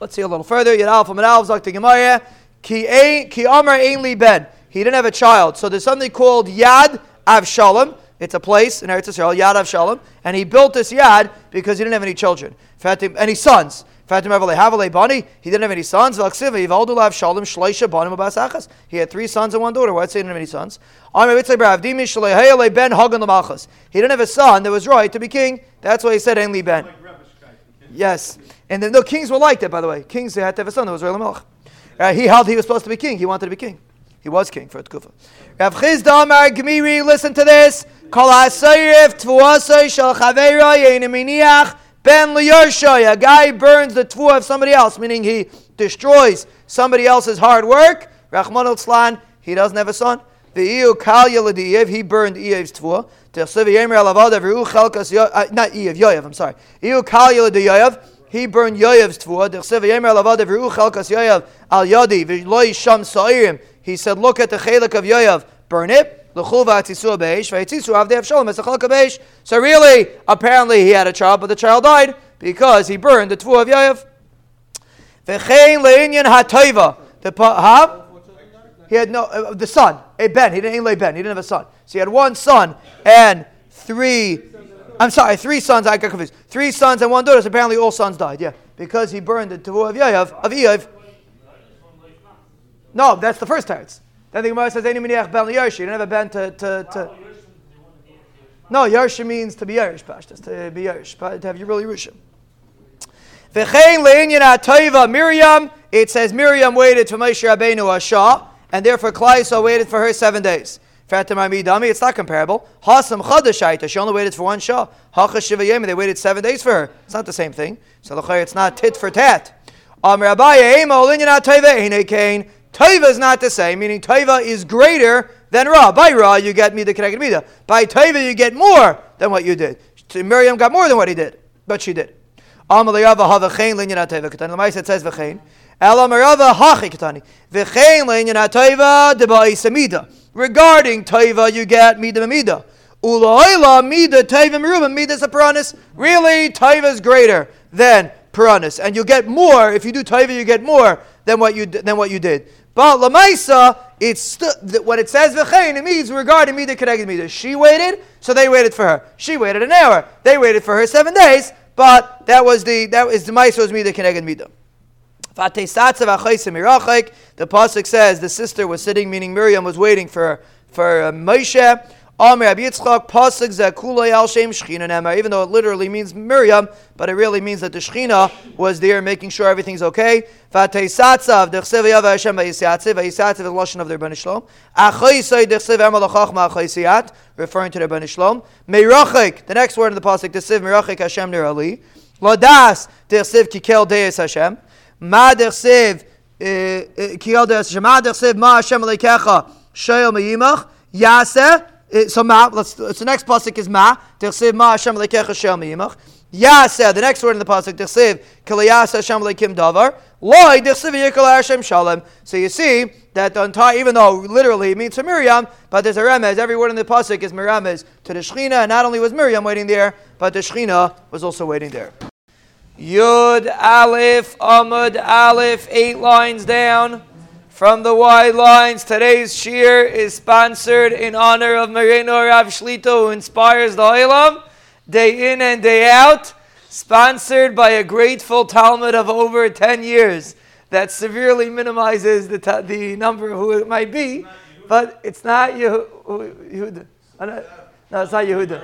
Let's see a little further. Yad Alpha Manal Zakti Gemara. Ki Amar Ainli Ben. He didn't have a child, so there's something called Yad Avshalom. It's a place in Eretz Yisrael, Yad Avshalom, and he built this Yad because he didn't have any children, any sons. Fatim Avale Havale Bani, he didn't have any sons. Vaksiva, Yivaldulav Shalom Shleisha Banim Abasachas. He had three sons and one daughter. Why did he didn't have any sons? He didn't have a son that was right to be king. That's why he said Enli Ben. Yes. And then, no, kings were like that, by the way. Kings, they had to have a son that was Royal Melch. Uh, he held he was supposed to be king. He wanted to be king. He was king for Tkufa. Rav Chisda Amar Gmiri, listen to this. Kol ha'sayif tvuasay shal chaveira yein ben liyarshay. A guy burns the tvu of somebody else, meaning he destroys somebody else's hard work. Rachman al he doesn't have a son. The Iu kal yeladiyev, he burned Iyev's tvu. Tersiv yemer alavadav ru chelkas, uh, not Iyev, Yoyev, I'm sorry. Iu kal yeladiyev, he burned sham sa'irim. He said, look at the chelik of Yoyev, burn it. So really, apparently he had a child, but the child died because he burned the tvu of Yoyev. V'chein le'inyan ha'toiva. The huh? He had no uh, the son, a Ben. He didn't lay Ben. He didn't have a son. So he had one son and three I'm sorry, three sons. I got confused. Three sons and one daughter. So apparently, all sons died. Yeah, because he burned the tavu of Yayav of Eiv. No, that's the first teretz. Then the Gemara says, "Any miniach ben Yersh." You don't have a ben to, to, to No, Yersh means to be Yersh, Pashtas, to be Yersh, to have you really Rishim. V'chein le'inyan ha'toiva Miriam. It says Miriam waited for Moshe Rabbeinu Ashah, and therefore Klaiso waited for her seven days. It's not comparable. Hasam Chadashaita, she only waited for one Shah. Hacha they waited seven days for her. It's not the same thing. So it's not tit for tat. Taiva is not the same, meaning Taiva is greater than Ra. By Ra, you get Mida connected Mida. By Taiva, you get more than what you did. Miriam got more than what he did, but she did. Amalayava Havachain Linyan Taiva Katan. The it says Vachain. Elamarava Hachi Katani. Vachain Linyan Taiva Deba Isamida. Regarding Taiva, you get Mida Mida. Ulaila Mida Taiva Meruba Mida Saparanis. Really, Taiva is greater than Paranis. And you get more, if you do Taiva, you get more than what you, than what you did. But Lamaisa, it's st- what it says v'chein, it means regarding Mida Kedeged Mida. She waited, so they waited for her. She waited an hour. They waited for her seven days, but that was the, that is the Maisa was Mida Kedeged Mida. The pasuk says the sister was sitting, meaning Miriam was waiting for for uh, even though it literally means Miriam, but it really means that the shechina was there, making sure everything's okay. Referring to the Rebbeinu Shlom. The next word in the pasuk, dechsev meirachik Hashem ner ali. Dechsev kikel deis Hashem. Ma dechsev eh, eh, kikel deis Hashem. Ma dechsev ma Hashem leikecha shayel meyimach. Yaseh it, so ma, let's, so next pasuk is ma. Tichsev ma Hashem lekecha shel miyimach. Yasa, the next word in the pasuk, Tichsev, Kaliyasa Hashem lekim davar. Loi, Tichsev yikol Hashem shalom. So you see that the entire, even though literally it means to Miriam, but there's a remez, every word in the pasuk is Miriamez to the Shechina, and not only was Miriam waiting there, but the Shechina was also waiting there. Yud Aleph, Amud Aleph, eight lines down from the wide lines. Today's shir is sponsored in honor of Marino Rav Shlito, who inspires the Olam day in and day out. Sponsored by a grateful Talmud of over 10 years that severely minimizes the, ta- the number who it might be, but it's not Yehuda. No, it's not Yehuda.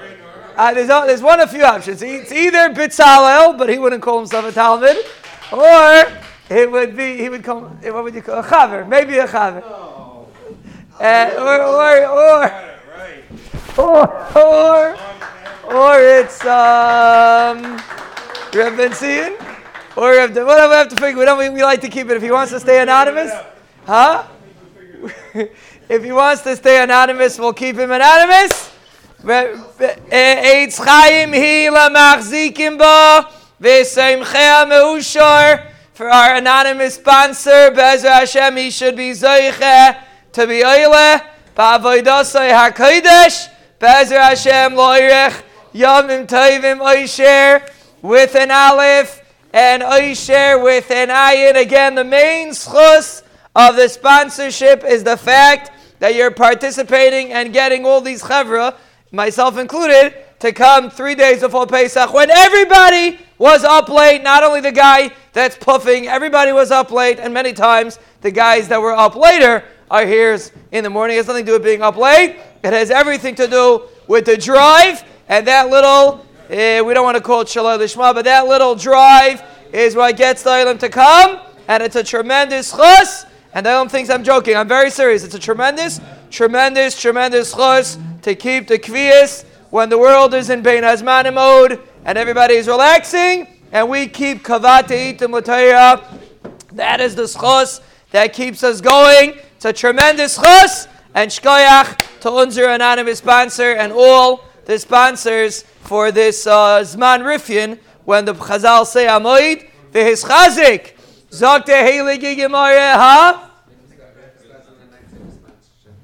Uh, there's, there's one of few options. It's either Bitzalel, but he wouldn't call himself a Talmud, or it would be, he would call, what would you call, a Chaver, maybe a Chaver. Uh, or, or, or, or, or, or it's um, Reb Ben Sion, or Reb, whatever we have to figure, we, don't, we, we like to keep it. If he wants to stay anonymous, huh? if he wants to stay anonymous, we'll keep him anonymous. Eitz Chaim hi lamachzikim ba v'seimchea meushar for our anonymous sponsor Bezer Hashem he should be zoiche to be oile ba'avoidosai hakodesh Bezer Hashem loirech yamim toivim oisher with an aleph and Oisher with an ayin. Again, the main schus of the sponsorship is the fact that you're participating and getting all these chevra, myself included, to come three days before Pesach when everybody was up late. Not only the guy that's puffing, everybody was up late, and many times the guys that were up later are here in the morning. It has nothing to do with being up late. It has everything to do with the drive and that little. Uh, we don't want to call it shalom lishma, but that little drive is what gets the Ilam to come, and it's a tremendous chus. And the Ilam thinks I'm joking. I'm very serious. It's a tremendous, tremendous, tremendous chus to keep the kvias when the world is in Bein Hazmanim mode and everybody is relaxing, and we keep kavate itim. That is the schos that keeps us going. It's a tremendous schos, and shkoyach to unser anonymous sponsor and all the sponsors for this uh, Zman Rifyin when the Chazal say Amoid, v'his chazik, zok te heilige gemara, ha?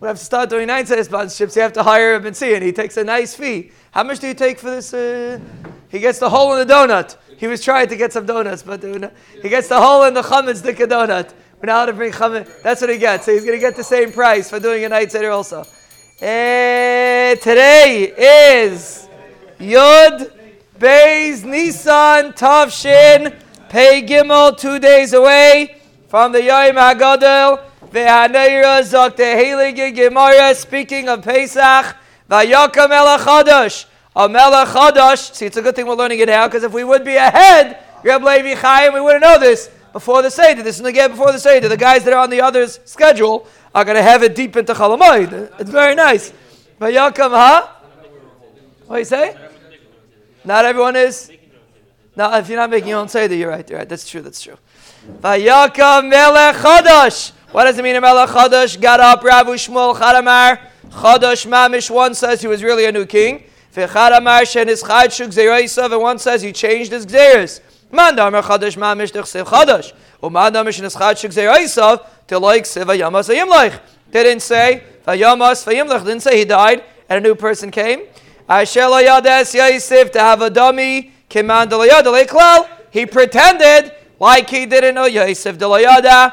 We have to start doing nine set sponsorships. You have to hire a and He takes a nice fee. How much do you take for this? Uh, he gets the hole in the donut. He was trying to get some donuts, but uh, he gets the hole in the chametz dika donut. We're not to bring chametz. That's what he gets. So he's going to get the same price for doing a night seder also. Today is Yud Beis Nisan Tavshin Pei Gimel, two days away from the Yom Hagadol. Speaking of Pesach, Vayaka melech chadash, a melech chadash. See, it's a good thing we're learning it now, because if we would be ahead, Reb Levi Chaim, we wouldn't know this before the Seder. This is again before the Seder. The guys that are on the other's schedule are going to have it deep into Chalamoid. It's very nice. Vayakam, huh? What do you say? Not everyone is. No, if you're not making your own Seder, you're right. You're right. That's true. That's true. Vayakam melech chadash. What does it mean? Melech Chadash got up. Ravu Shmuel Charamar Chadash Mamish. One says he was really a new king. V'Charamar Shenis Chad Shuk Zerayisav. And one says he changed his Xeris. Man Damer Chadash Mamish Dechsev Chadash. Uman Damer Shenis Chad Shuk Zerayisav. Teloik Seva Yamas Ayimleich. They didn't say Vayamas Vayimlech. Didn't say he died and a new person came. Asher Lo Yades Yosef to have a dummy. Kiman Delayada Klal. He pretended like he didn't know Yosef Delayada.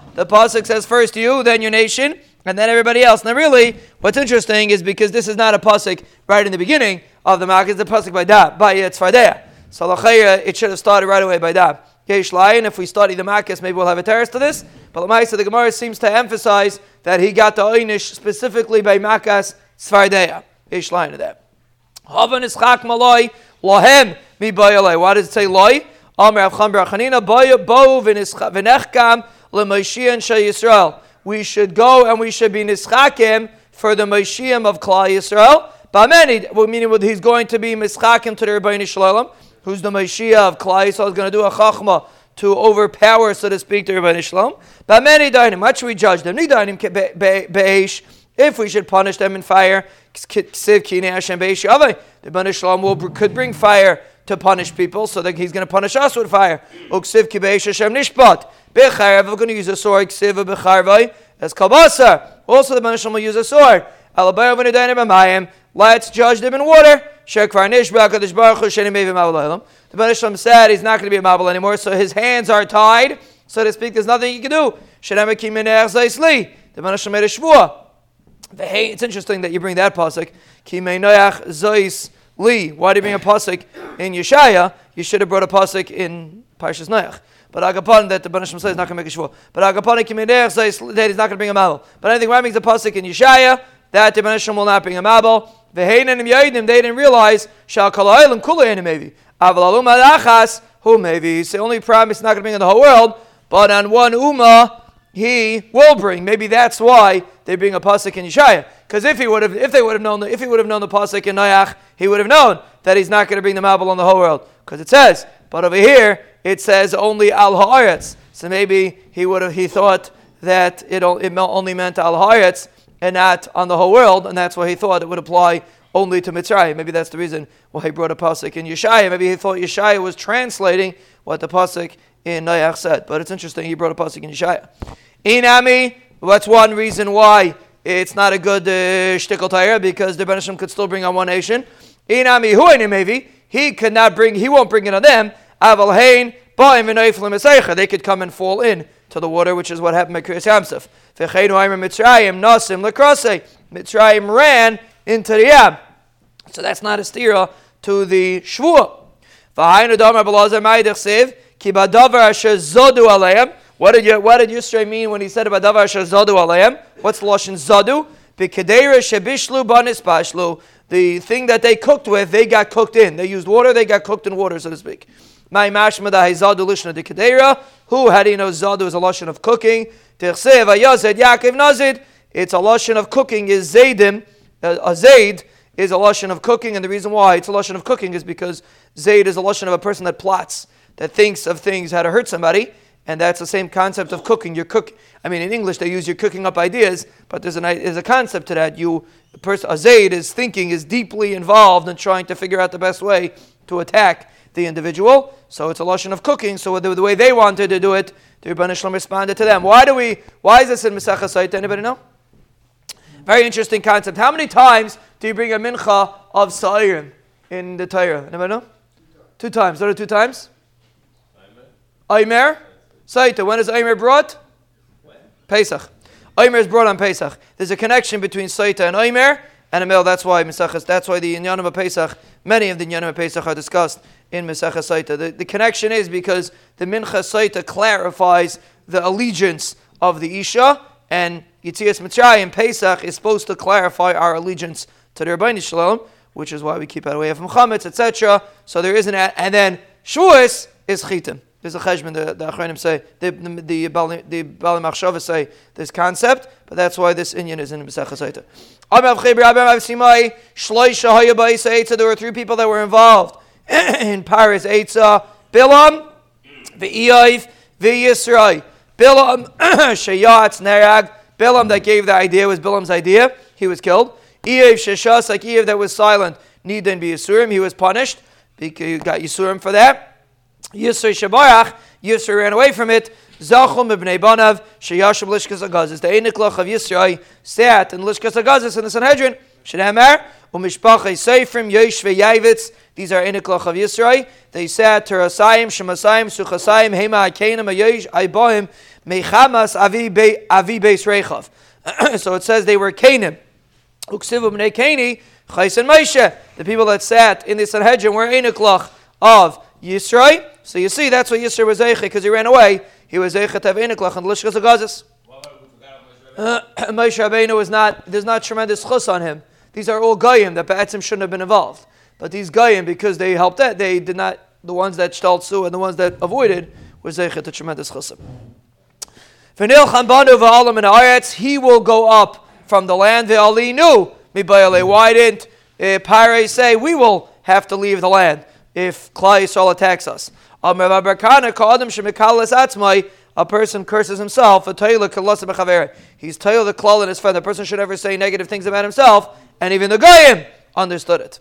The pasuk says first you, then your nation, and then everybody else. Now, really, what's interesting is because this is not a pasuk right in the beginning of the Makkah, it's a pasuk by da, by Tzfardea. So it should have started right away by da. Yesh if we study the Makkahs, maybe we'll have a terrace to this. But Lamaisa, the Gemara seems to emphasize that he got the Einish specifically by Makkahs Tzfardea. Yesh of that. Havan ischak maloi lohem mi Why does it say loy? Amr Avcham Barachanina bo v'nechkam Yisrael. We should go and we should be nischakim for the Mashiach of Klal Yisrael. many, meaning he's going to be mischakim to the Rebbeinu Shalom, who's the Mashiach of Klal Yisrael, is going to do a chachma to overpower, so to speak, the Rebbeinu Shalom. many dainim, what should we judge them? be'esh, if we should punish them in fire, the Rebbeinu Shalom will, could bring fire to punish people, so that he's going to punish us with fire. Uksiv kibesh Hashem nishpat. Becharev, we're going to use a sword. Ksiva becharvai as kalbasa. Also, the Banishlam will use a sword. Alabayah v'nedainim b'mayim. Let's judge them in water. Shekvar nishba kadosh baruch hu sheni mevim avalayim. The Banishlam said he's not going to be a mabel anymore, so his hands are tied, so to speak. There's nothing he can do. Shenem ekim minech zaisli. The Banishlam made a shvua. It's interesting that you bring that pasuk. Ki noyach zois li. Why do you bring a pasuk in Yeshaya? You should have brought a pasuk in Parshas Noach. But Agapan that the Banishim says is not going to make a shvur. But Agapan Kiminech says that he's not going to bring a mabel. But I think why makes the pasuk in Yeshaya that the Banishim will not bring a mabel. V'heinim yadim they didn't realize shal kalayim kulayinim maybe. Avalum alachas who maybe. It's the only promise he's not going to bring in the whole world. But on one ummah he will bring. Maybe that's why they bring a pasuk in Yeshaya. Because if he would have, if they would have known, if he would have known the pasuk in Noach, he would have known that he's not going to bring the mabel on the whole world. Because it says, but over here it says only al haaretz. So maybe he would have he thought that it, it only meant al hayatz and not on the whole world, and that's why he thought it would apply only to Mitzrayim. Maybe that's the reason why he brought a pasuk in Yeshaya. Maybe he thought Yeshaya was translating what the pasuk in Noach said. But it's interesting he brought a pasuk in Yeshaya. Inami, that's one reason why it's not a good uh, shtickle because the Benishim could still bring on one nation. Inami huayne maybe he could not bring, he won't bring it on them. Aval hein they could come and fall in to the water, which is what happened at Kriyas Yamsuf. Mitzrayim nasim lekrase. Mitzrayim ran into the Yam. So that's not a stira to the Shvuah. What did you, what did Yisrael mean when he said about davar zodu aleim? What's lashon zodu? Shebishlu banis bashlu. The thing that they cooked with, they got cooked in. They used water, they got cooked in water, so to speak. My mashma da zadu lishna de kedera. Who had do you know zadu is a lashon of cooking? Tichsev ayazed Yaakov nazid. It's a lashon of cooking is zaydim. Uh, a zayd is a lashon of cooking, and the reason why it's a lashon of cooking is because zayd is a lashon of a person that plots, that thinks of things how to hurt somebody, and that's the same concept of cooking. You're cook. I mean, in English they use you're cooking up ideas, but there's, an, there's a concept to that. You, a person, a zayd is thinking, is deeply involved in trying to figure out the best way to attack the individual. So it's a lashon of cooking. So the, the way they wanted to do it, the Rebbeinu Shalom responded to them. Why do we? Why is this in Mesachah Saita? Anybody know? Very interesting concept. How many times do you bring a mincha of sa'irim in the Torah? Anybody know? Two times. What are two times? Aimer. Saita. When is Aimer brought? When? Pesach. Aimer is brought on Pesach. There's a connection between Saita and Aimer and a male. That's why Mesachas. That's why the Inyanim of Pesach. Many of the Inyanim of Pesach are discussed in Mesachas Saita. The, the connection is because the Mincha Saita clarifies the allegiance of the Isha and Yitzias Mitzrayim Pesach is supposed to clarify our allegiance to the Rabbi Shalom, which is why we keep out away from chametz, etc. So there isn't, a, and then Shavuos is chitim. There's a cheshbon, the, the Achronim say, the, the, the, Bali, the Bali Machshava say this concept, but that's why this Indian is in HaSaita. There were three people that were involved in Paris, Eitzah, Bilam, Ve'iyayv, Ve'yisrai. Bilam, Shayatz, Nerag, Bilam that gave the idea was Bilam's idea. He was killed. Eiv Sheshas, like Eiv that was silent, Nidan be Yisurim. He was punished. He got Yisurim for that. Yisri Shabarach, Yisri ran away from it. Zachum ibn Banav, Shayashim Lishkas Agazis. The Eniklach of Yisrai sat in Lishkas Agazis in the Sanhedrin. Shnemer, Umishpachai Seifrim, Yesh Yavitz. These are Eniklach of Yisrai. They sat Terasayim, Shemasayim, Suchasayim, Hema Akenim, Ayesh, Aiboim, Mechamas avi be avi beis rechav. So it says they were Canaan. Uksivu b'nei Kani, Chais and Moshe. The people that sat in the Sanhedrin were Eniklach of Yisrael. So you see, that's why Yisrael was Eiche, because he ran away. He was Eiche to have Eniklach and Lishkas Agazis. Moshe Rabbeinu was not, there's not tremendous chus on him. These are all Goyim that Ba'atzim shouldn't have been involved. But these Goyim, because they helped that, they did not, the ones that staltzu and the ones that avoided, was Eiche to tremendous chusim. He will go up from the land. Why didn't uh, Pare say we will have to leave the land if Klal Yisrael attacks us? A person curses himself. He's tail the klal in his friend. The person should never say negative things about himself, and even the goyim understood it.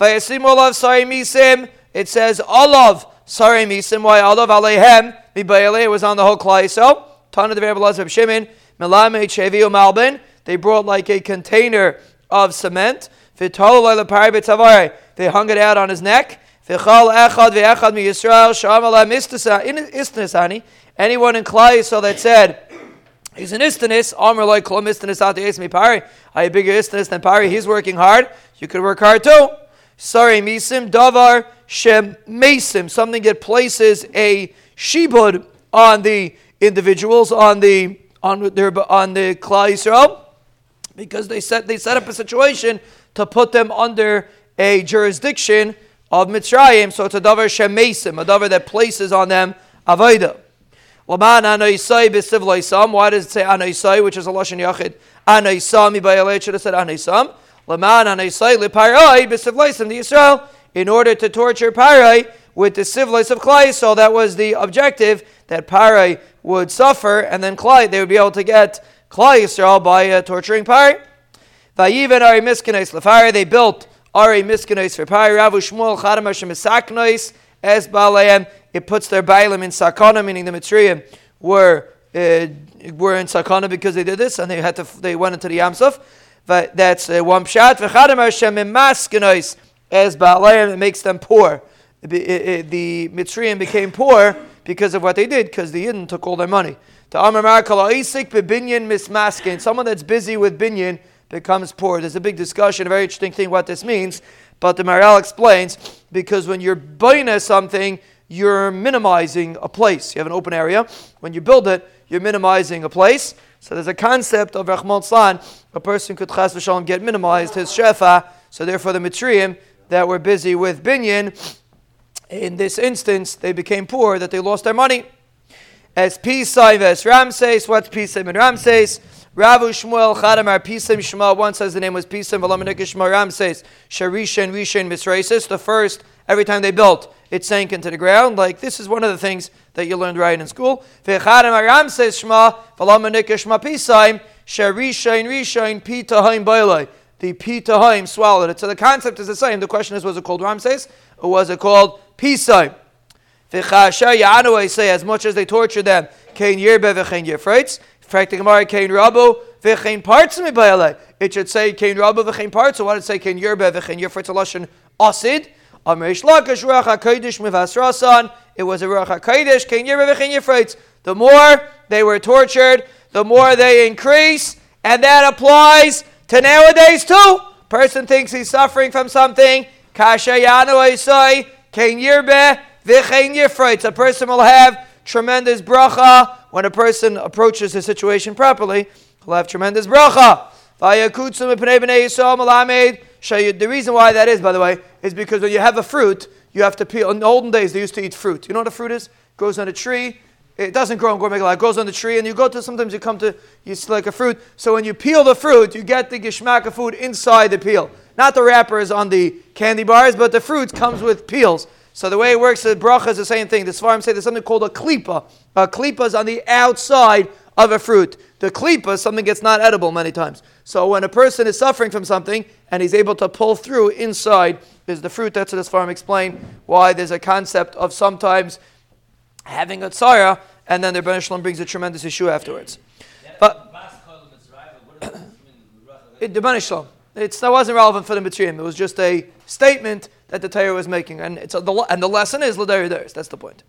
It says olav sorry misim. Why olav aleihem? It was on the whole klal Yisrael. Tana of Shimon, Melame Malbin. They brought like a container of cement. They hung it out on his neck. Anyone in Klai so that said, He's an istanis, Amr like Klom istanis the Esmi Pari. I have bigger istanis than Pari. He's working hard. You could work hard too. Sorry, Misim, Davar, Shem, Mesim. Something that places a shibud on the individuals on the on their on the Klal Yisrael because they set they set up a situation to put them under a jurisdiction of Mitzrayim. So it's a davar shemesim, a davar that places on them avodah. Why does it say anoisai, which is a lashon yachid? Anoisam ibayalei should have said anoisam. Laman anoisai liparai b'sivloisam the Yisrael in order to torture Parai with the civilites of Klai. So that was the objective that Parai would suffer, and then Klai, they would be able to get Klai Yisrael by uh, torturing Pari. Vayiven Ari Miskinis Lefari, they built Ari Miskinis for Pari. Ravu Shmuel Chadam Hashem Misaknois, Es Balaam, it puts their Bailam in Sakana, meaning the Mitzrayim were, uh, were in Sakana because they did this, and they had to, they went into the Yamsuf. But that's uh, one pshat. V'chadam Hashem Mimaskinois, Es Balaam, it makes them poor. The, Mitzrayim became poor because of what they did, because the Yidden took all their money. To Amar Isik someone that's busy with Binyan becomes poor. There's a big discussion, a very interesting thing what this means, but the Maral explains because when you're buying something, you're minimizing a place. You have an open area. When you build it, you're minimizing a place. So there's a concept of Rahman Slan, a person could chas v'shalom get minimized his shefa. So therefore, the Mitriim that were busy with binyan, in this instance, they became poor, that they lost their money. As Pisai ves Ramses, what's Pisai and Ramses? Ravu Shmuel Chadamar Pisim Shema. One says the name was Pisim, Valamanik Shema Ramses. Sharishan Rishan Misrasis. The first, every time they built, it sank into the ground. Like this is one of the things that you learned right in school. Vechadamar Ramses Shema, Valamanik Shema Pisim. Sharishan Rishan Pitahim Bailai. The Pitahim swallowed it. So the concept is the same. The question is, was it called Ramses or was it called Pisim? V'chasha Yanu say as much as they tortured them, Kain Yirbe v'chein Yifreitz. It should say Kain Rabba v'chein parts. What did it say? Kain Yerbe v'chein Yefretz Lashon Asid. Amrish Lakish Ruach HaKodesh Mivasrasan. It was a Ruach HaKodesh. Kain Yerbe v'chein Yefretz. The more they were tortured, the more they increase, and that applies to nowadays too. Person thinks he's suffering from something. Kasha Yanu Isai. Kain Yerbe v'chein Yefretz. A person will have tremendous bracha when a person approaches the situation properly, he'll have tremendous bracha. The reason why that is, by the way, is because when you have a fruit, you have to peel. In the olden days, they used to eat fruit. You know what a fruit is? It grows on a tree. It doesn't grow on Gourmet It grows on the tree, and you go to sometimes you come to you like a fruit. So when you peel the fruit, you get the gishmak of food inside the peel. Not the wrappers on the candy bars, but the fruit comes with peels. So the way it works, the bracha is the same thing. The Svarim say there's something called a klipa. A klipa is on the outside of a fruit. The klipa is something that's not edible many times. So when a person is suffering from something and he's able to pull through inside, is the fruit. That's what the Svarim explain why there's a concept of sometimes having a tzara and then the Ben Shalom brings a tremendous issue afterwards. But it, the Ben Shalom, it's, that wasn't relevant for the Mitzrayim. It was just a statement that the Torah was making. And, it's a, the, and the lesson is Ladari. That's the point.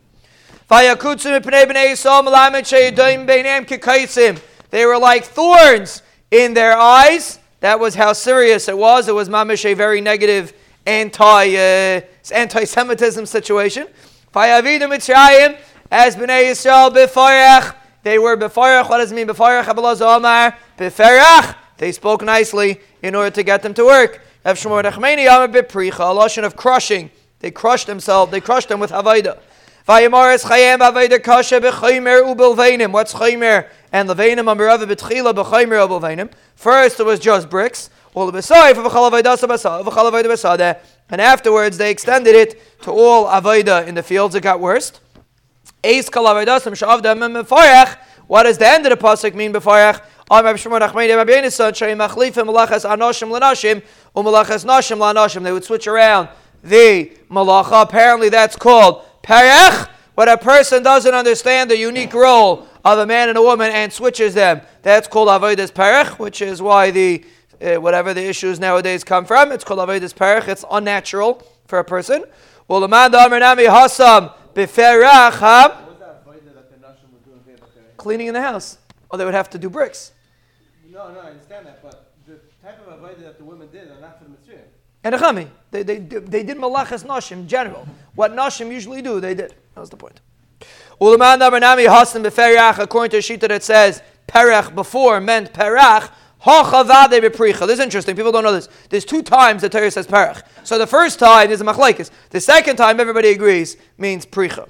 They were like thorns in their eyes. That was how serious it was. It was mamish very negative anti uh, anti-Semitism situation. As b'nei Yisrael b'farach, they were b'farach. What does it mean? Abelaz Omar b'farach. They spoke nicely in order to get them to work. Bipricha, a of crushing. They crushed themselves, they crushed them with Havaida. Vayamaris Chayem Kasha. What's Chaymer? And Leveinim Amirava B'tchila B'chaymer Ubelveinim. First, it was just bricks. And afterwards, they extended it to all Avaida in the fields. It got worse. What does the end of the pasuk mean? B'farach? They would switch around the malacha. Apparently, that's called perech. When a person doesn't understand the unique role of a man and a woman and switches them, that's called avodas perech, which is why the uh, whatever the issues nowadays come from, it's called avodas perech. It's unnatural for a person. Cleaning in the house. Or they would have to do bricks. No, no, I understand that, but the type of avodah that the women did are not for the mitzvah. And Chami, they, they, they did malachas nashim in general. What nashim usually do, they did. That was the point. According to Shita that says perach before meant perach, this is interesting. People don't know this. There's two times the Torah says perach. So the first time is a machlekes. The second time, everybody agrees, means pricha.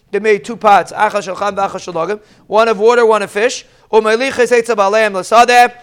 They made two pots, achas shalcham v'achas one of water, one of fish. Umeliches etzav aleim lasadeh.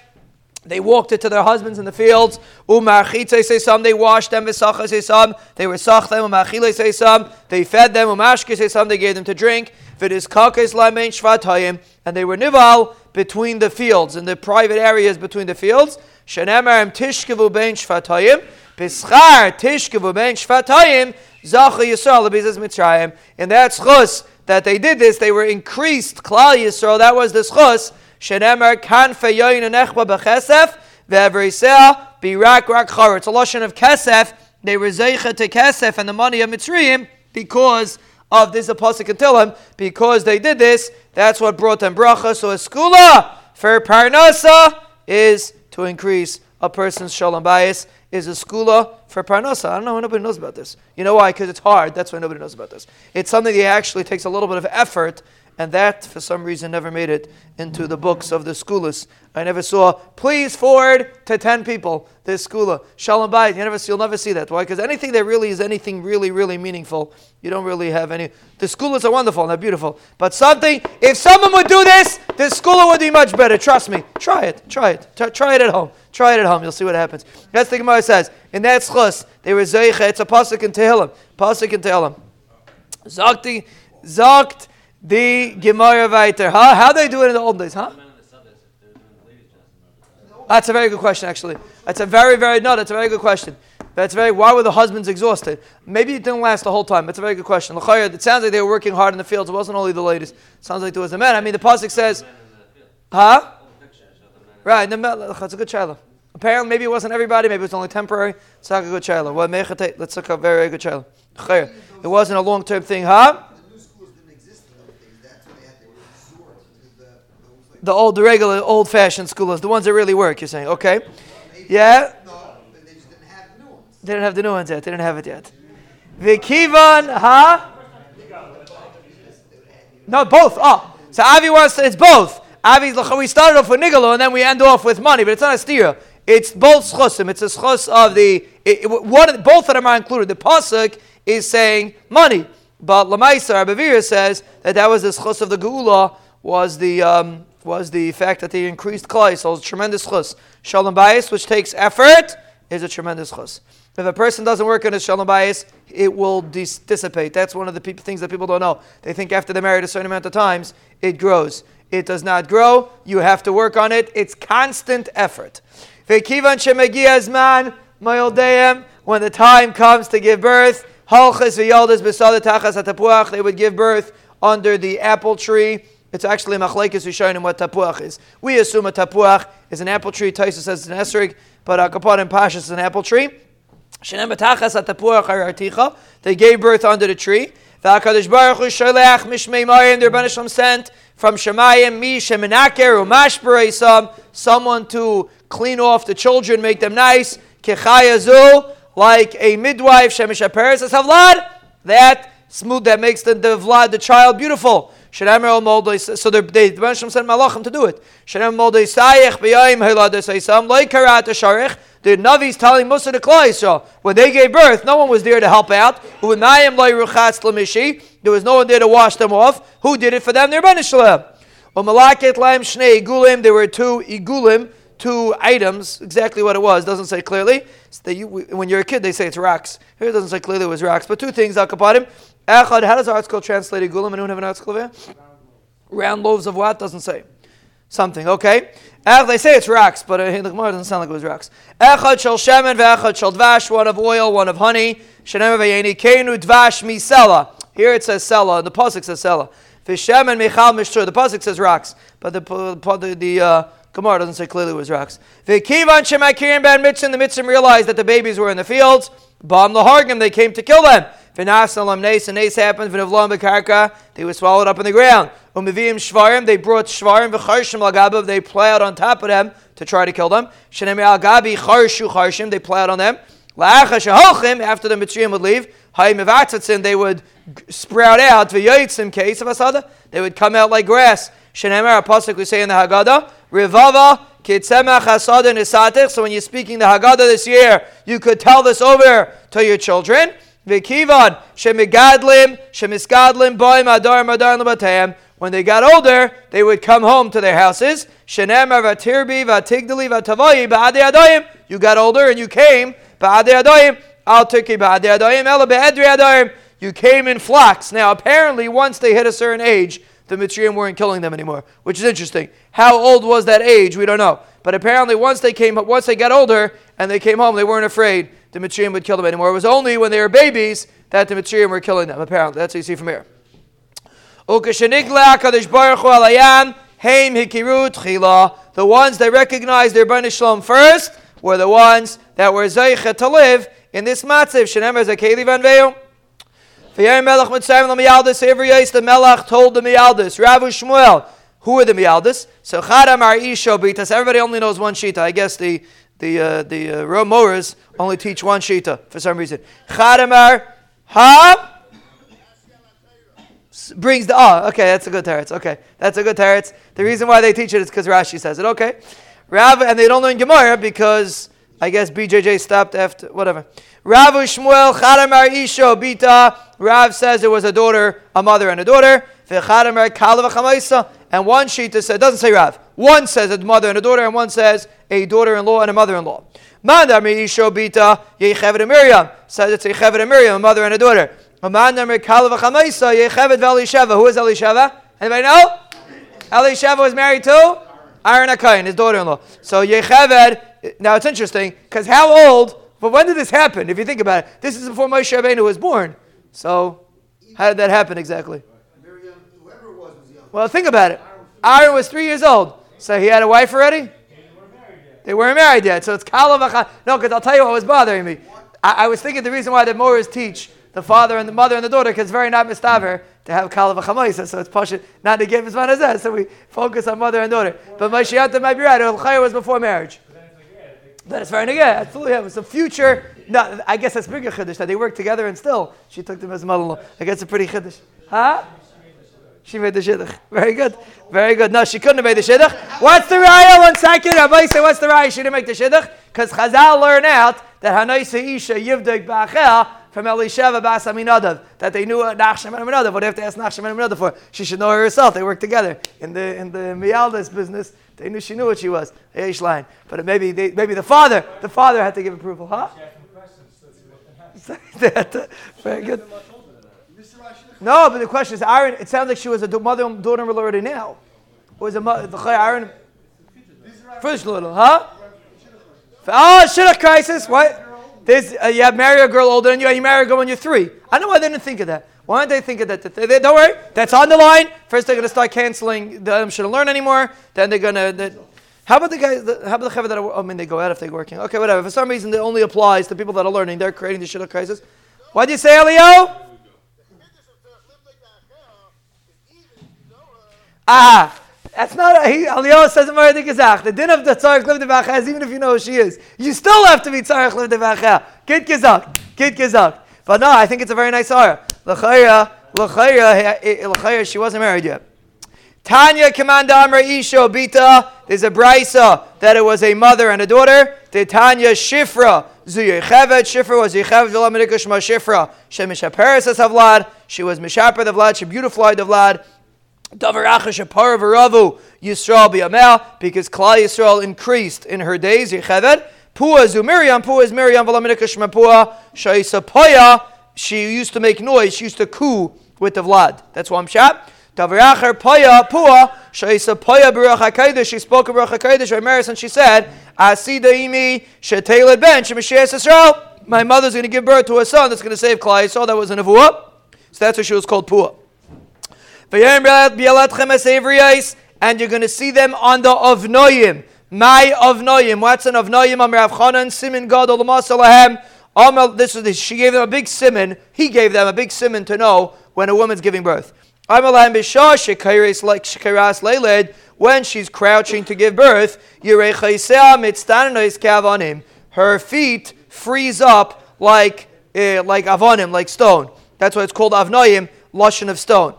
They walked it to their husbands in the fields. Umarchite say some. They washed them. V'sacha say some. They were sach them. Umachile say some. They fed them. Umashke say some. They gave them to drink. V'dis kakes lamein shvatayim. And they were nival between the fields, in the private areas between the fields. Shenemarem tishkevu bein shvatayim. Pischar tishkevu bein shvatayim. Zacha Yisrael lebizas Mitzrayim. And that's chus that they did this. They were increased. Klal Yisrael. That was the chus. Shenemer kan feyoyin nechba bechesef ve'evriseh birak rak char. It's a lotion of kesef. They were zeicha to kesef and the money of Mitzrayim because of this apostle can tell him because they did this. That's what brought them bracha. So a skula for parnasa is to increase a person's shalom bias. Is a skula for parnasa. I don't know. Nobody knows about this. You know why? Because it's hard. That's why nobody knows about this. It's something that actually takes a little bit of effort and that for some reason never made it into the books of the schoolis. I never saw, please forward to 10 people this skula. Shalom bayit. You never, you'll never see that. Why? Because anything that really is anything really, really meaningful, you don't really have any. The schoolas are wonderful and they're beautiful. But something, if someone would do this, this skula would be much better. Trust me. Try it. Try it. Try, try it at home. Try it at home. You'll see what happens. That's the Gemara says. In that schus, they were zeicha. It's a pasuk in Tehillim. Pasuk in Tehillim. Zakti, zakt the Gemara weiter. Huh? How do they do it in the old days, huh? That's a very good question, actually. That's a very, very no. That's a very good question. That's very. Why were the husbands exhausted? Maybe it didn't last the whole time. That's a very good question. It sounds like they were working hard in the fields. It wasn't only the ladies. It sounds like there was the men. I mean, the pasuk says, huh? Right. That's a good child. Apparently, maybe it wasn't everybody. Maybe it was only temporary. It's not a good child. Let's look a very good child. It wasn't a long term thing, huh? The old, the regular, old-fashioned schoolers, the ones that really work. You're saying, okay, yeah. They didn't have the new ones. They didn't have the new ones yet. They didn't have it yet. The Vikivan, huh? No, both. Oh, so Avi wants to, it's both. Avi, we started off with nigalo and then we end off with money, but it's not a stira. It's both schosim. It's a schos of the it, it, one. Both of them are included. The pasuk is saying money, but Lamaisa Abavira says that that was the schos of the geula was the um, was the fact that they increased klai, so it's tremendous chus. Shalom bayis, which takes effort, is a tremendous chus. If a person doesn't work on his shalom bayis, it will dis- dissipate. That's one of the pe- things that people don't know. They think after they're married a certain amount of times, it grows. It does not grow. You have to work on it. It's constant effort. When the time comes to give birth, they would give birth under the apple tree it's actually machlekes rishonim what tapuach is. We assume a tapuach is an apple tree. Taisa says it's an esrig, but akapon and pashas is an apple tree. They gave birth under the tree. V'akadosh baruch hu sholech mishmei mayim. The Rebbeinu sent from Shemayim mi shemenaker umashbereisam someone to clean off the children, make them nice. Kechayazu like a midwife shemisha peres havlad that smooth that makes the, the vlad the child beautiful. So they, they, the Rebbeinu sent malachim to do it. The Navi's telling Musa to Klai so when they gave birth, no one was there to help out. There was no one there to wash them off. Who did it for them? Their Rebbeinu Shalem. There were two igulim, two items, exactly what it was, doesn't say clearly. So you, when you're a kid, they say it's rocks. Here it doesn't say clearly it was rocks, but two things, Akapadim. Echad, how does article translate igulim? Anyone have an article there? Round loaves of what? Doesn't say. Something, okay? They say it's rocks, but uh, the Gemara doesn't sound like it was rocks. Echad shel shemen ve'echad shel dvash, one of oil, one of honey. Shenem ve'yeni dvash. Here it says sela, the pasuk says sela. V'shemen michal mishtur, the pasuk says rocks, but the, the, the uh, Gemara doesn't say clearly it was rocks. V'kivan shemakirim ben mitzim, the mitzim realized that the babies were in the fields. Bam lahargim, they came to kill them. V'nasalam nes, and nes happened, v'navlam bekarka, they were swallowed up in the ground. Umivim shvarim, they brought shvarim, v'charshim lagabav, they plowed on top of them to try to kill them. Shenem al gabi charshu charshim, they plowed on them. La'acha after the Mitzrayim would leave, hayim they would sprout out, v'yoyitzim case of asada, they would come out like grass. Shenemar, a pasuk we say in the Haggadah, Rivava, so when you're speaking the Haggadah this year, you could tell this over to your children. V'kivan, shemigadlim, shemisgadlim, boim, adar, madar, lebatayim, when they got older, they would come home to their houses. Shenemar vatirbi vatigdali vatavoyi ba'adei adoyim. You got older and you came ba'adei adoyim. Al turki ba'adei adoyim ela be'edri adoyim. You came in flocks. Now, apparently, once they hit a certain age, the Mitzrayim weren't killing them anymore, which is interesting. How old was that age? We don't know. But apparently, once they came, once they got older and they came home, they weren't afraid the Mitzrayim would kill them anymore. It was only when they were babies that the Mitzrayim were killing them. Apparently, that's what you see from here. The ones that recognized their Bnei Shalom first were the ones that were Zeicha to live in this matziv. The Melech told the Miyaldis. Ravu Shmuel. Who are the Miyaldis? So Chadam Ar Isho Bitas. Everybody only knows one Shita. I guess the the uh, the uh, only teach one Shita for some reason. Chadam Ar Ha brings the oh okay that's a good teretz okay that's a good teretz the reason why they teach it is because Rashi says it okay Rav and they don't learn Gemara because I guess BJJ stopped after whatever Rav Shmuel Chadamar Isho Bita Rav says it was a daughter a mother and a daughter V'Chadamar Kalav and one shita says doesn't say Rav one says a mother and a daughter and one says a daughter-in-law and a mother-in-law Mandar Isho Bita Yechevet and Miriam says it's a Yechevet Miriam a mother and a daughter who is Elisheva? Anybody know? Elisheva was married to Aaron Akayin, his daughter-in-law. So Yecheved, now it's interesting, because how old, but when did this happen, if you think about it? This is before Moshe Rabbeinu was born. So, how did that happen exactly? Miriam, whoever it was, was young. Well, think about it. Aaron was three years old. So he had a wife already? They weren't married yet. So it's Kalav No, because I'll tell you what was bothering me. I, I was thinking the reason why the Moors teach the father and the mother and the daughter, because it's very not mistaver to have kalav v'chamaisa, so it's pashit not to give his man as that. so we focus on mother and daughter. But Mashiach might be right, El was before marriage. That is very nigga, absolutely. It was a future. No, I guess that's bigger chiddush that they worked together and still she took them as mother-in-law. I guess it's a pretty chiddush, huh? She made the shidduch. Very good, very good. No, she couldn't have made the shidduch. What's the raya? One second, Rabbi say, what's the raya? She didn't make the shidduch because Chazal learn out that Hanaisa Isha Yivdik Ba'achel from Elisheva Bas Aminadav that they knew Nachshon and Aminadav. What do they have to ask Nachshon and Aminadav for? She should know her herself. They worked together in the in the Mialdas business. They knew she knew what she was. Eish line. But maybe they, maybe the father the father had to give approval, huh? They had to- Very good. No, but the question is, Aaron. It sounds like she was a mother and daughter already now. Was a mother? The Aaron. First little, huh? Oh, shidduch crisis. What? This, uh, you have marry a girl older than you, and you marry a girl when you're three. I know why they didn't think of that. Why didn't they think of that? They- they- don't worry, that's on the line. First, they're going to start canceling. The um, shouldn't learn anymore. Then they're going to. How about the guys? The, how about the chaver that are? I mean, they go out if they're working. Okay, whatever. For some reason, it only applies to people that are learning. They're creating the shidduch crisis. What do you say, Elio? Ah, that's not. He, Elio says in Maradi Gezach. The din of the tzarich live the is even if you know who she is, you still have to be tzarich live the Get gezak, get gezak. But no, I think it's a very nice ayah. L'chayra, l'chayra, l'chayra. She wasn't married yet. Tanya Commander Amra Isho Bita. There's a brisa that it was a mother and a daughter. The Tanya Shifra Zu Yechevet. Shifra was Yechevet Shema Shifra. She Mishaperes as Havlad. She was Mishaper the Vlad. She beautified the Vlad. Yisrael B'Yamel because Klal Yisrael increased in her days. Yechevet. Pua Zu Miriam. Pua is Miriam V'la Medika Shema Pua. Shaisa Poya. She used to make noise. She used to coo with the Vlad. That's why I'm shot. Davracher Paya Pua Shaisa Paya Baruch Hakodesh. She spoke of Baruch Hakodesh and she said, "Asi Daimi Shetela Ben Shemashiach Yisrael." My mother's going to give birth to a son that's going to save Klal Yisrael. That was a nevuah. So that's why she was called Pua. And you're going to see them on the Avnoyim. My Avnoyim. What's an Avnoyim? Amr Avchanan Simin God Olamasalahem. This is this. She gave them a big simon. He gave them a big simon to know when a woman's giving birth. When she's crouching to give birth, her feet freeze up like uh, like avonim, like stone. That's why it's called avnoyim, lashon of stone.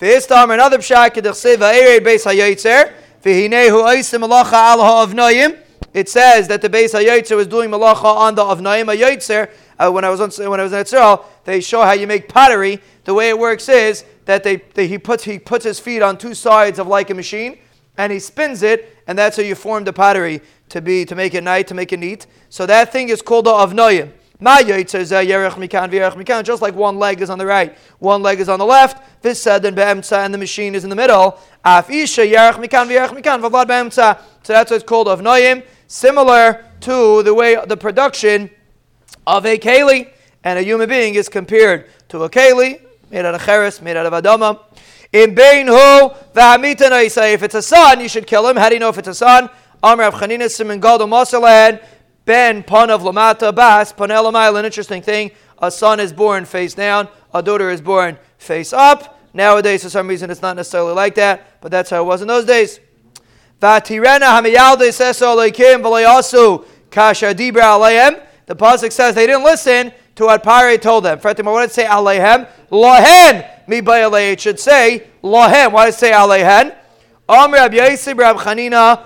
V'istam another pshat kedachsev ha'ered beis hayotzer v'hinehu oisim malacha al ha'avnoyim. It says that the beis hayotzer was doing malacha on the avnoyim hayotzer. Uh, when I was on, when I was in Israel, they show how you make pottery. The way it works is that they, they, he puts he puts his feet on two sides of like a machine, and he spins it, and that's how you form the pottery to be to make it nice, to make it neat. So that thing is called the avnoyim. Uh, just like one leg is on the right, one leg is on the left. This said then be'emtza and the machine is in the middle. So that's what it's called avnoyim. Similar to the way the production of a keli and a human being is compared to a keli made out of cheres, made out of adama. In bein hu say if it's a son, you should kill him. How do you know if it's a son? Amr of Chanina Simon Gadol Masalahan Ben of Lamata Bas Panelamayl. An interesting thing: a son is born face down, a daughter is born face up. Nowadays, for some reason, it's not necessarily like that, but that's how it was in those days. The pasuk says they didn't listen to what Pare told them. What did it say aleihem? Lohen mi It should say lohen. Why did it say aleihen? Amr Rab Yosef Rab Chanina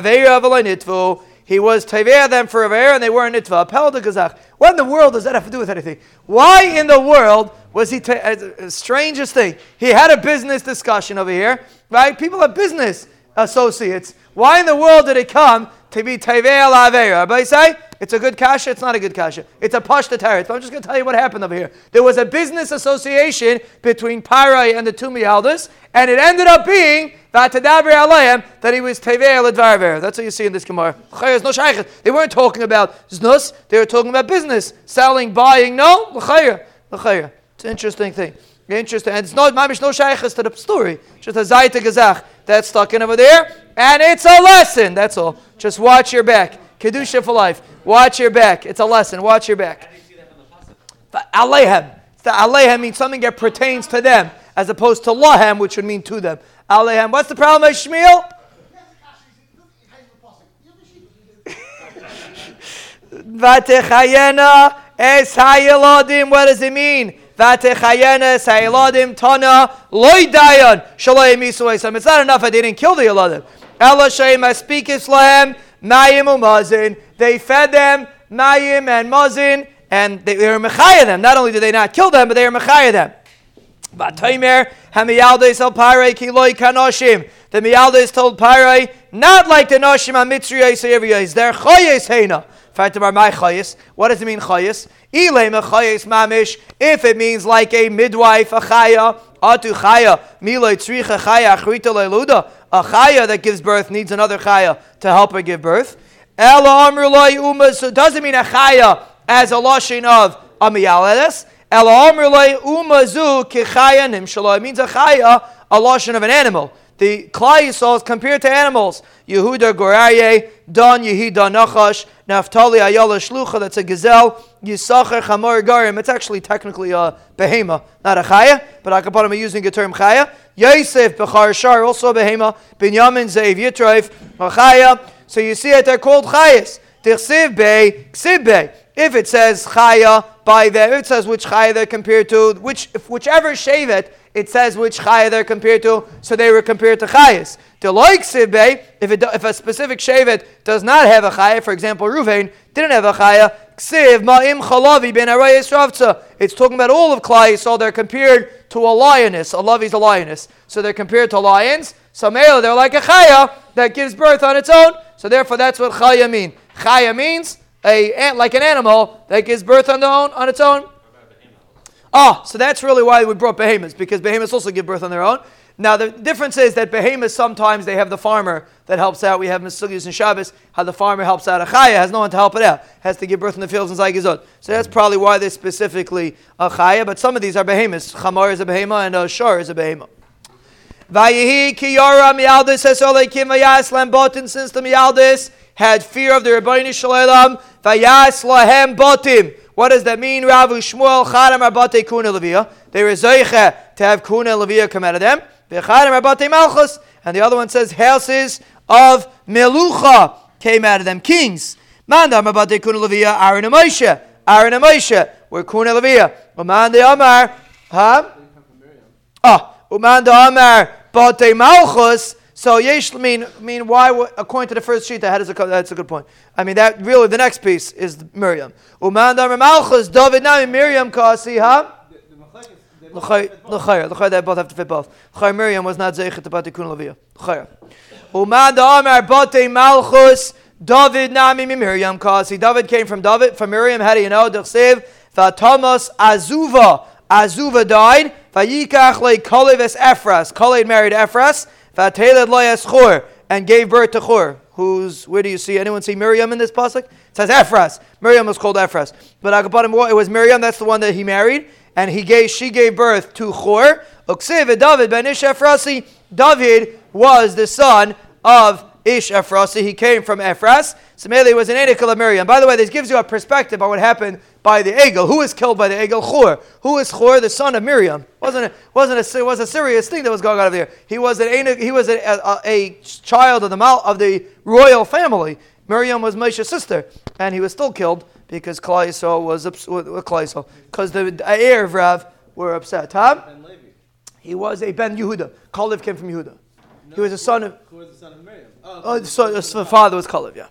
aveira He was tevea them for aver and they weren't nitva. Pel de. What in the world does that have to do with anything? Why in the world was he? Te- uh, strangest thing. He had a business discussion over here, right? People have business associates. Why in the world did it come to be tevea lavera? Everybody say it's a good kasha, it's not a good kasha. It's a pashta teretz. But I'm just going to tell you what happened over here. There was a business association between Parai and the two Mialdas, and it ended up being that that he was tevei ledvarver. That's what you see in this Gemara. no They weren't talking about znus, they were talking about business, selling, buying. No, l'chayr, l'chayr. It's an interesting thing. Interesting. And it's not mamish no shaykhs to the story. It's just a zayta gazach that's stuck in over there. And it's a lesson. That's all. Just watch your back. Kedusha for life. Watch your back. It's a lesson. Watch your back. Alehem. The alehem means something that pertains to them, as opposed to lahem, which would mean to them. Alehem. What's the problem with Shmuel? Vatechayena. What does it mean? Vatechayena es hayelodim tana loidayan shalayim isuaisam. It's not enough I didn't kill the yelodim. Ela shayim speak Islam. Mayim umazin. They fed them Mayim and Mazin, and they, they were Mechaya them. Not only did they not kill them, but they were Mechaya them. Vataimer hamiyaldes al pare kiloi kanoshim. The miyaldes told pare not like the noshim amitzriyos everyos. They're choyes heina. What does it mean chayis? Ilema chayis mamish. If it means like a midwife, a chaya, atu chaya, miloi tzricha chaya, achrita leluda. A chaya that gives birth needs another chaya to help her give birth. Ela amrulai umas. So doesn't mean a chaya as a lashon of amiyaledes. Ela amrulai umazu kichaya nimshaloi. It means a chaya, a lashon of an animal. The Klai Yisrael is compared to animals. Yehuda Goraye, Don Yehida Nachash, Naftali Ayala Shlucha, that's a gazelle, Yisachar Chamor Garim. It's actually technically a behema, not a chaya, but Akapanim are using the term chaya. Yosef Bechar Shar, also a behema. Binyamin Zev Yitraif, chaya. So you see it, they're called chayas. Tichsiv Bey, Ksiv. If it says chaya by there, it says which chaya they're compared to, which, whichever shevet, it says which chaya they're compared to, so they were compared to chayas. If, it, if a specific shevet does not have a chaya, for example, Ruvain didn't have a chaya. It's talking about all of Klai, so they're compared to a lioness. A lavi's a lioness. So they're compared to lions. So male, they're like a chaya that gives birth on its own. So therefore, that's what chaya mean. Chaya means a like an animal that gives birth on, own, on its own. Ah, so that's really why we brought behemoths, because behemoths also give birth on their own. Now, the difference is that behemoths sometimes they have the farmer that helps out. We have Misugius and Shabbos, how the farmer helps out. A chaya has no one to help it out, has to give birth in the fields and Zaygizot. So that's probably why they're specifically a chaya, but some of these are behemoths. Chamar is a behemoth and a shar is a behemoth. Vayihi kiyara mialdis esolekim vayaslam botin since the mialdis had fear of the Rebbeinu Shalom, vayas lahem botim. What does that mean? Ravu Shmuel Chadam Rabate Kuna Levia. They were Zeicha to have Kuna Levia come out of them. V'Chadam Rabate Malchus. And the other one says houses of Melucha came out of them. Kings. Man about the Kuna Levia, Aaron and Moshe. Aaron and Moshe were Kuna Levia. Uman de Amar, huh? Ah, Uman de Amar, Bate Malchus. So Yesh mean mean why according to the first sheet that a that's a good point. I mean that really the next piece is Miriam. Uman de Malchus David now Miriam kasi huh? L'chayr, l'chayr, they both have to fit both. L'chayr Miriam was not zeichet about the kun lavia. L'chayr. Uman da Amar Bate Malchus David nami Miriam kasi. David came from David from Miriam. How do you know? D'chsev v'Thomas Azuva. Azuva died. Vayikach le Kalev es Ephras. Kalev married Ephras. Vateled lo Chur and gave birth to Chur. Who's where do you see anyone see Miriam in this pasuk? It says Ephras. Miriam was called Ephras, but Akapadim it was Miriam. That's the one that he married, and he gave she gave birth to Chur. Uksiv David ben Ish Ephrasi. David was the son of Ish Ephrasi. He came from Ephras. So Mele was an Enikal of Miriam. By the way, this gives you a perspective on what happened by the egel. Who was killed by the egel? Chur. Who is Chur? The son of Miriam. wasn't a, wasn't a, it was a serious thing that was going on over there. He was an he was a, a, a child of the of the royal family. Miriam was Moshe's sister, and he was still killed because Klaiso was Klaiso because the heir of Rav were upset. Huh? He was a Ben Yehuda. Kalev came from Yehuda. No, he was a son of. Who was the son of? Oh, oh so the father was Kalev. Yeah.